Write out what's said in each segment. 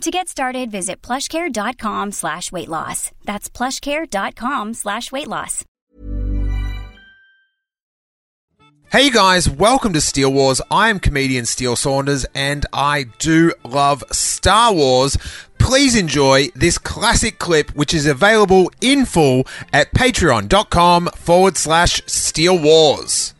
To get started, visit plushcare.com slash weight loss. That's plushcare.com slash weight loss. Hey guys, welcome to Steele Wars. I am comedian Steele Saunders and I do love Star Wars. Please enjoy this classic clip, which is available in full at patreon.com forward slash Steele Wars.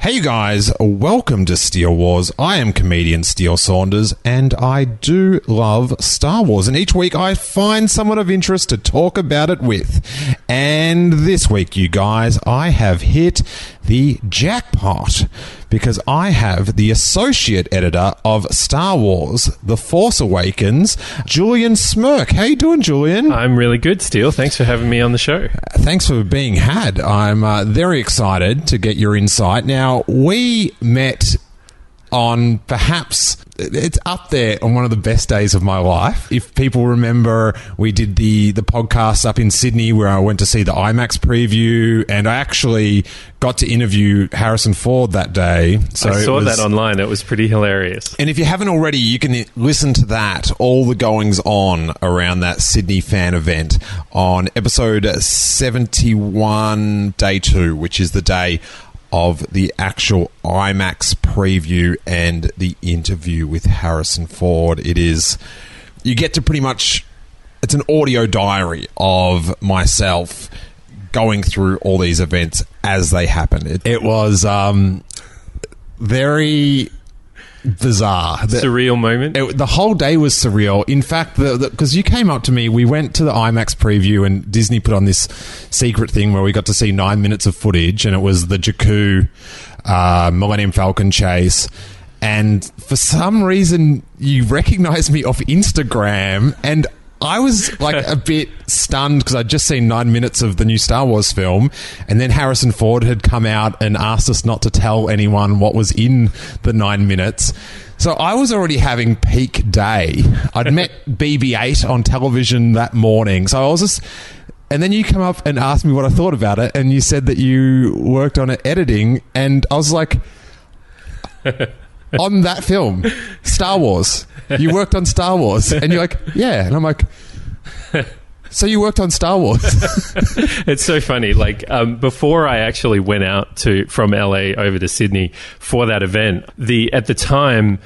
Hey you guys, welcome to Steele Wars. I am comedian Steele Saunders and I do love Star Wars. And each week I find someone of interest to talk about it with. And this week, you guys, I have hit the jackpot because I have the associate editor of Star Wars The Force Awakens, Julian Smirke. How you doing, Julian? I'm really good, Steele. Thanks for having me on the show. Thanks for being had. I'm uh, very excited to get your insight. Now, we met on perhaps it's up there on one of the best days of my life. If people remember, we did the the podcast up in Sydney where I went to see the IMAX preview, and I actually got to interview Harrison Ford that day. So I saw was- that online. It was pretty hilarious. and if you haven't already, you can listen to that, all the goings on around that Sydney fan event on episode 71, day two, which is the day of the actual IMAX preview and the interview with Harrison Ford. It is, you get to pretty much, it's an audio diary of myself going through all these events as they happen. It, it was um, very bizarre. The- Surreal moment. it, the whole day was surreal. In fact, because you came up to me, we went to the IMAX preview, and Disney put on this secret thing where we got to see nine minutes of footage, and it was the Jakku uh, Millennium Falcon chase. And for some reason, you recognized me off Instagram, and I was like a bit stunned because I'd just seen nine minutes of the new Star Wars film, and then Harrison Ford had come out and asked us not to tell anyone what was in the nine minutes. So I was already having peak day. I'd met BB-8 on television that morning, so I was just. And then you come up and asked me what I thought about it, and you said that you worked on it editing, and I was like, on that film, Star Wars. You worked on Star Wars, and you're like, yeah, and I'm like, so you worked on Star Wars? it's so funny. Like um, before I actually went out to from LA over to Sydney for that event, the at the time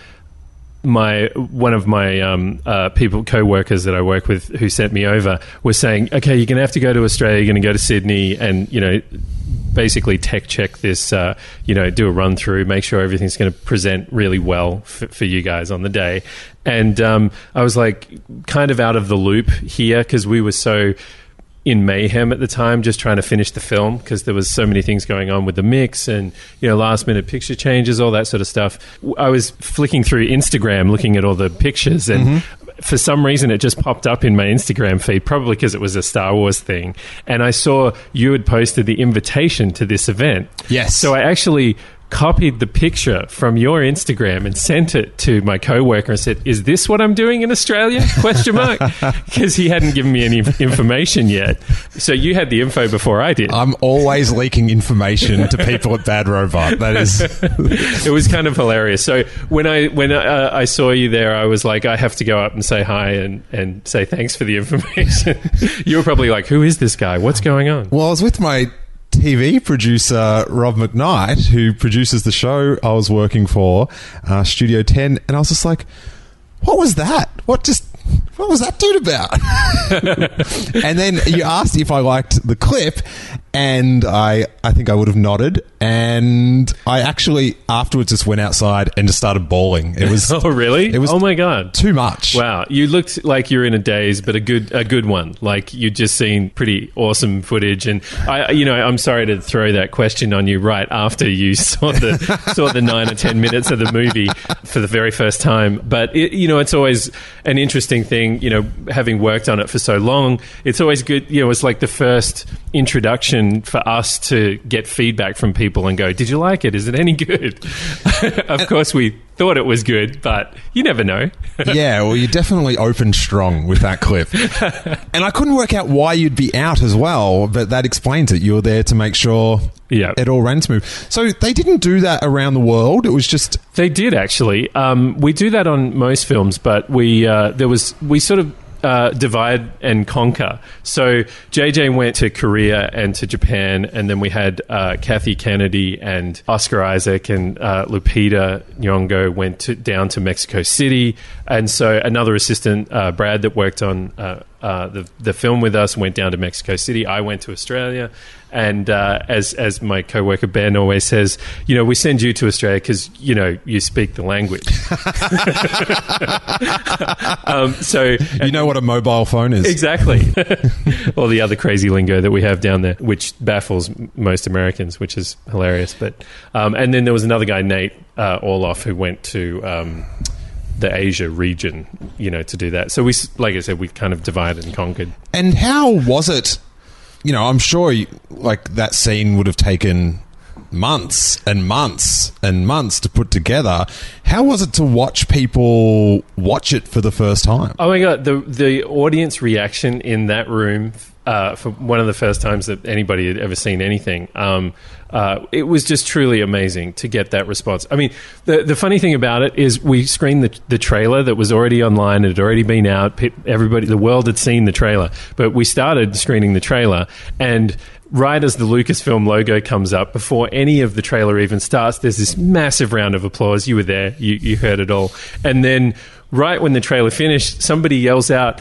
my one of my um, uh, people co-workers that I work with who sent me over was saying, "Okay, you're going to have to go to Australia. You're going to go to Sydney, and you know, basically tech check this. Uh, you know, do a run through, make sure everything's going to present really well f- for you guys on the day." And um, I was like, kind of out of the loop here because we were so in mayhem at the time, just trying to finish the film because there was so many things going on with the mix and you know last minute picture changes, all that sort of stuff. I was flicking through Instagram, looking at all the pictures, and for some reason it just popped up in my Instagram feed, probably because it was a Star Wars thing, and I saw you had posted the invitation to this event. Yes. So I actually copied the picture from your Instagram and sent it to my coworker and said, "Is this what I'm doing in Australia?" Question mark because he hadn't given me any information yet. So you had the info before I did. I'm always leaking information to people at Bad Robot. That is, it was kind of hilarious. So when I when uh, I saw you there, I was like, I have to go up and say hi and and say thanks for the information. you were probably like, who is this guy? What's going on? well, I was with my TV producer Rob McKnight, who produces the show I was working for, uh, Studio Ten, and I was just like, "What was that? What just?" What was that dude about? and then you asked if I liked the clip, and I I think I would have nodded. And I actually afterwards just went outside and just started bawling. It was Oh, really? It was oh my god. too much. Wow, you looked like you're in a daze, but a good a good one. Like you'd just seen pretty awesome footage, and I, you know, I'm sorry to throw that question on you right after you saw the saw the nine or ten minutes of the movie for the very first time. But it, you know, it's always an interesting thing. You know, having worked on it for so long, it's always good. You know, it's like the first introduction for us to get feedback from people and go, "Did you like it? Is it any good?" of course, we thought it was good, but you never know. yeah, well, you definitely opened strong with that clip. and I couldn't work out why you'd be out as well, but that explains it. You were there to make sure Yeah. it all ran smooth. So they didn't do that around the world. It was just They did actually. Um, we do that on most films, but we uh, there was we sort of. Uh, divide and conquer. So JJ went to Korea and to Japan, and then we had uh, Kathy Kennedy and Oscar Isaac and uh, Lupita Nyong'o went to, down to Mexico City, and so another assistant, uh, Brad, that worked on uh, the the film with us, went down to Mexico City. I went to Australia, and uh, as as my coworker Ben always says, you know, we send you to Australia because you know you speak the language. um, so you know what a mobile phone is. exactly, all the other crazy lingo that we have down there, which baffles most Americans, which is hilarious. But um, and then there was another guy, Nate uh, Orloff, who went to. Um, the Asia region, you know, to do that. So we, like I said, we kind of divided and conquered. And how was it? You know, I'm sure you, like that scene would have taken months and months and months to put together. How was it to watch people watch it for the first time? Oh my god, the the audience reaction in that room uh, for one of the first times that anybody had ever seen anything. Um, uh, it was just truly amazing to get that response. I mean, the the funny thing about it is we screened the the trailer that was already online. It had already been out. Everybody, the world had seen the trailer, but we started screening the trailer and. Right as the Lucasfilm logo comes up, before any of the trailer even starts, there's this massive round of applause. You were there, you, you heard it all. And then, right when the trailer finished, somebody yells out,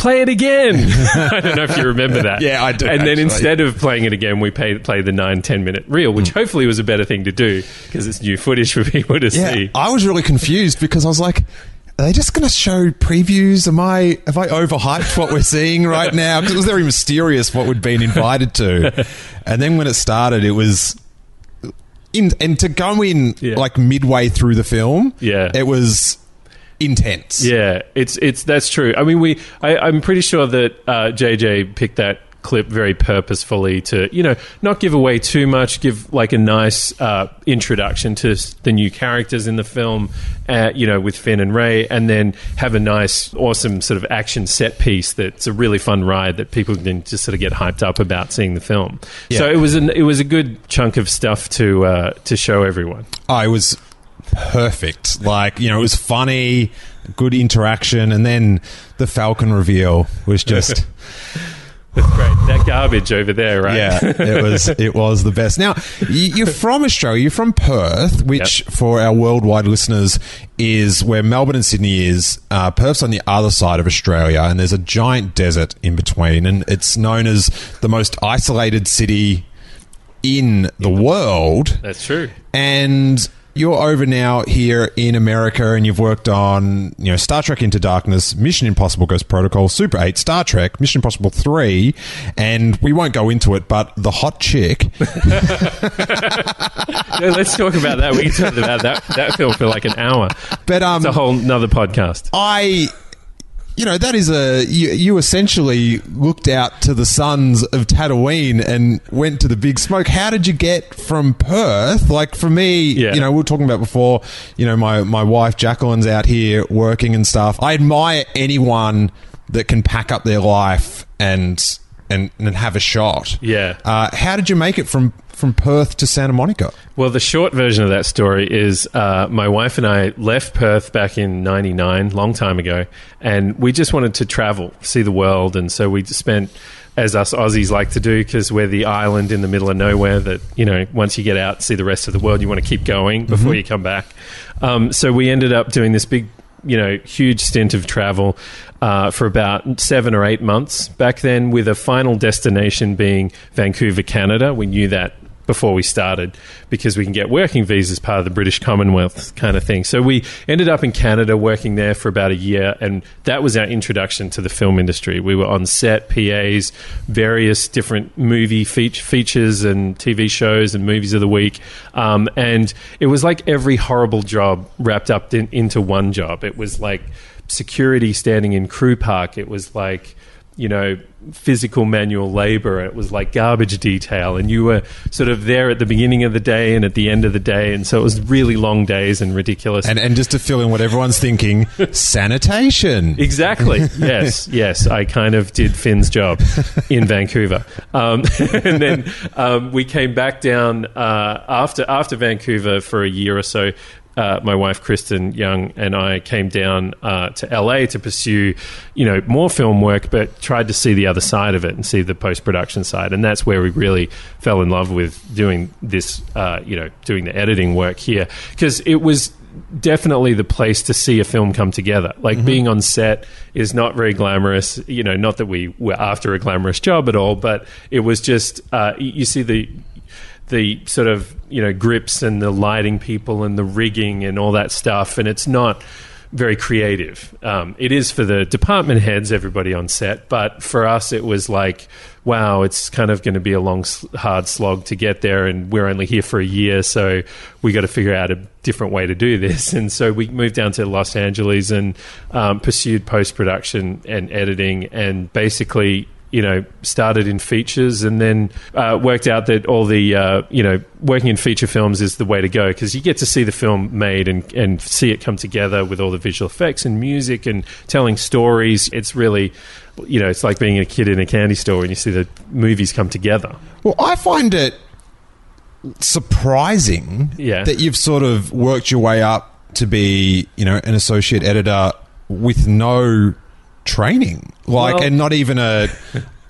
play it again. I don't know if you remember that. Yeah, I do, And then instead of playing it again, we played, played the nine, 10 minute reel, which hmm. hopefully was a better thing to do because it's new footage for people to Yeah, see. I was really confused because I was like, are they just going to show previews? Am I have I overhyped what we're seeing right now? Because it was very mysterious what we'd been invited to, and then when it started, it was. In, and to go in Yeah. like midway through the film, Yeah. it was intense. Yeah, it's it's that's true. I mean, we I, I'm pretty sure that uh, JJ picked that clip very purposefully to you know not give away too much, give like a nice uh, introduction to the new characters in the film, uh, you know, with Finn and Rey, and then have a nice, awesome sort of action set piece that's a really fun ride that people can just sort of get hyped up about seeing the film. So it was an it was a good chunk of stuff to uh, to show everyone. Oh, it was perfect. Like, you know, it was funny, good interaction, and then the Falcon reveal was just That's great. That garbage over there, right? Yeah, it was it was the best. Now you're from Australia. You're from Perth, which Yep. for our worldwide listeners is where Melbourne and Sydney is. Uh, Perth's on the other side of Australia, and there's a giant desert in between, and it's known as the most isolated city in the world. That's true. And you're over now here in America, and you've worked on you know Star Trek Into Darkness, Mission Impossible Ghost Protocol, Super Eight, Star Trek, Mission Impossible Three, and we won't go into it, but the hot chick. Yeah, let's talk about that. We can talk about that that film for like an hour. But um, It's a whole another podcast. I, you know, that is a you, you essentially looked out to the suns of Tatooine and went to the big smoke. How did you get from Perth? Like for me, Yeah. you know, we were talking about before. You know, my my wife Jacqueline's out here working and stuff. I admire anyone that can pack up their life and and and have a shot. Yeah. Uh, how did you make it from from Perth to Santa Monica? Well, the short version of that story is uh, my wife and I left Perth back in '99, long time ago, and we just wanted to travel, see the world, and so we spent. As us Aussies like to do, because we're the island in the middle of nowhere. That you know, once you get out, see the rest of the world, you want to keep going before you come back. Um, so we ended up doing this big you know, huge stint of travel uh, for about seven or eight months back then, with a final destination being Vancouver, Canada. We knew that before we started because we can get working visas part of the British Commonwealth kind of thing. So we ended up in Canada working there for about a year, and that was our introduction to the film industry. We were on set, PAs, various different movie feature, features and TV shows and movies of the week, um, and it was like every horrible job wrapped up in, into one job. It was like security standing in crew park. It was like you know, physical manual labor. It was like garbage detail. And you were sort of there at the beginning of the day and at the end of the day. And so it was really long days and ridiculous. And, and just to fill in what everyone's thinking, sanitation. Exactly. Yes. yes. I kind of did Finn's job in Vancouver. Um, and then um, we came back down uh, after, after Vancouver for a year or so uh, my wife Kristen Young and I came down uh, to LA to pursue, you know, more film work, but tried to see the other side of it and see the post production side, and that's where we really fell in love with doing this, uh, you know, doing the editing work here because it was definitely the place to see a film come together. Like mm-hmm. being on set is not very glamorous. You know, not that we were after a glamorous job at all, but it was just uh, you see the the sort of you know grips and the lighting people and the rigging and all that stuff, and it's not very creative. Um, it is for the department heads, everybody on set, but for us, it was like, wow, it's kind of going to be a long, hard slog to get there, and we're only here for a year, so we got to figure out a different way to do this. And so we moved down to Los Angeles and um, pursued post production and editing, and basically you know, started in features and then uh, worked out that all the, uh, you know, working in feature films is the way to go because you get to see the film made and, and see it come together with all the visual effects and music and telling stories. It's really, you know, it's like being a kid in a candy store and you see the movies come together. Well, I find it surprising yeah. that you've sort of worked your way up to be, you know, an associate editor with no training, like, well, and not even a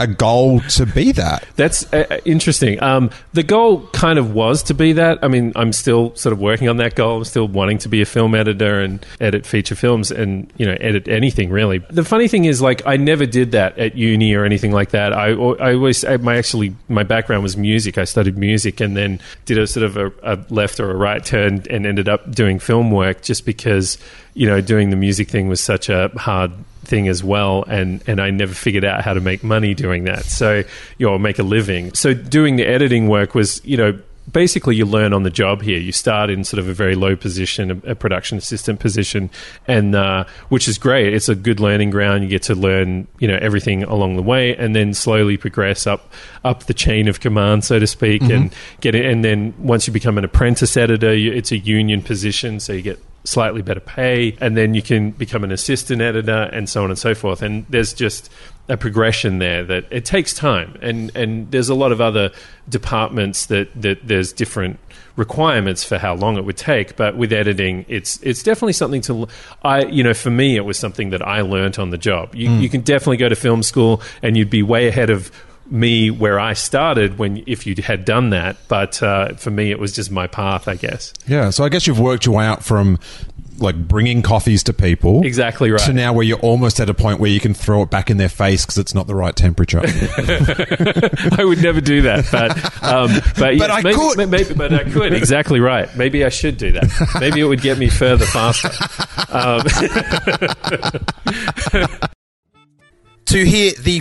a goal to be that. That's uh, uh, interesting. Um, the goal kind of was to be that. I mean, I'm still sort of working on that goal. I'm still wanting to be a film editor and edit feature films and you know edit anything really. The funny thing is, like, I never did that at uni or anything like that. I, I always my actually my background was music. I studied music and then did a sort of a, a left or a right turn and ended up doing film work just because you know doing the music thing was such a hard thing as well, and and I never figured out how to make money doing that. So you know, make a living. So doing the editing work was you know basically you learn on the job here. You start in sort of a very low position, a, a production assistant position, and uh, which is great. It's a good learning ground. You get to learn, you know, everything along the way, and then slowly progress up up the chain of command, so to speak, mm-hmm. and get it. And then once you become an apprentice editor, you, it's a union position, so you get slightly better pay, and then you can become an assistant editor, and so on and so forth. And there's just a progression there that it takes time, and and there's a lot of other departments that that there's different requirements for how long it would take. But with editing, it's it's definitely something to I you know for me it was something that I learnt on the job. You, mm. you can definitely go to film school and you'd be way ahead of me where I started when if you had done that. But uh, for me, it was just my path, I guess. Yeah. So I guess you've worked your way out from like bringing coffees to people. Exactly right. To now where you're almost at a point where you can throw it back in their face because it's not the right temperature. I would never do that, but um, but, yes, but I maybe, could. Maybe, but I could. Exactly right. Maybe I should do that. Maybe it would get me further faster. Um, to hear the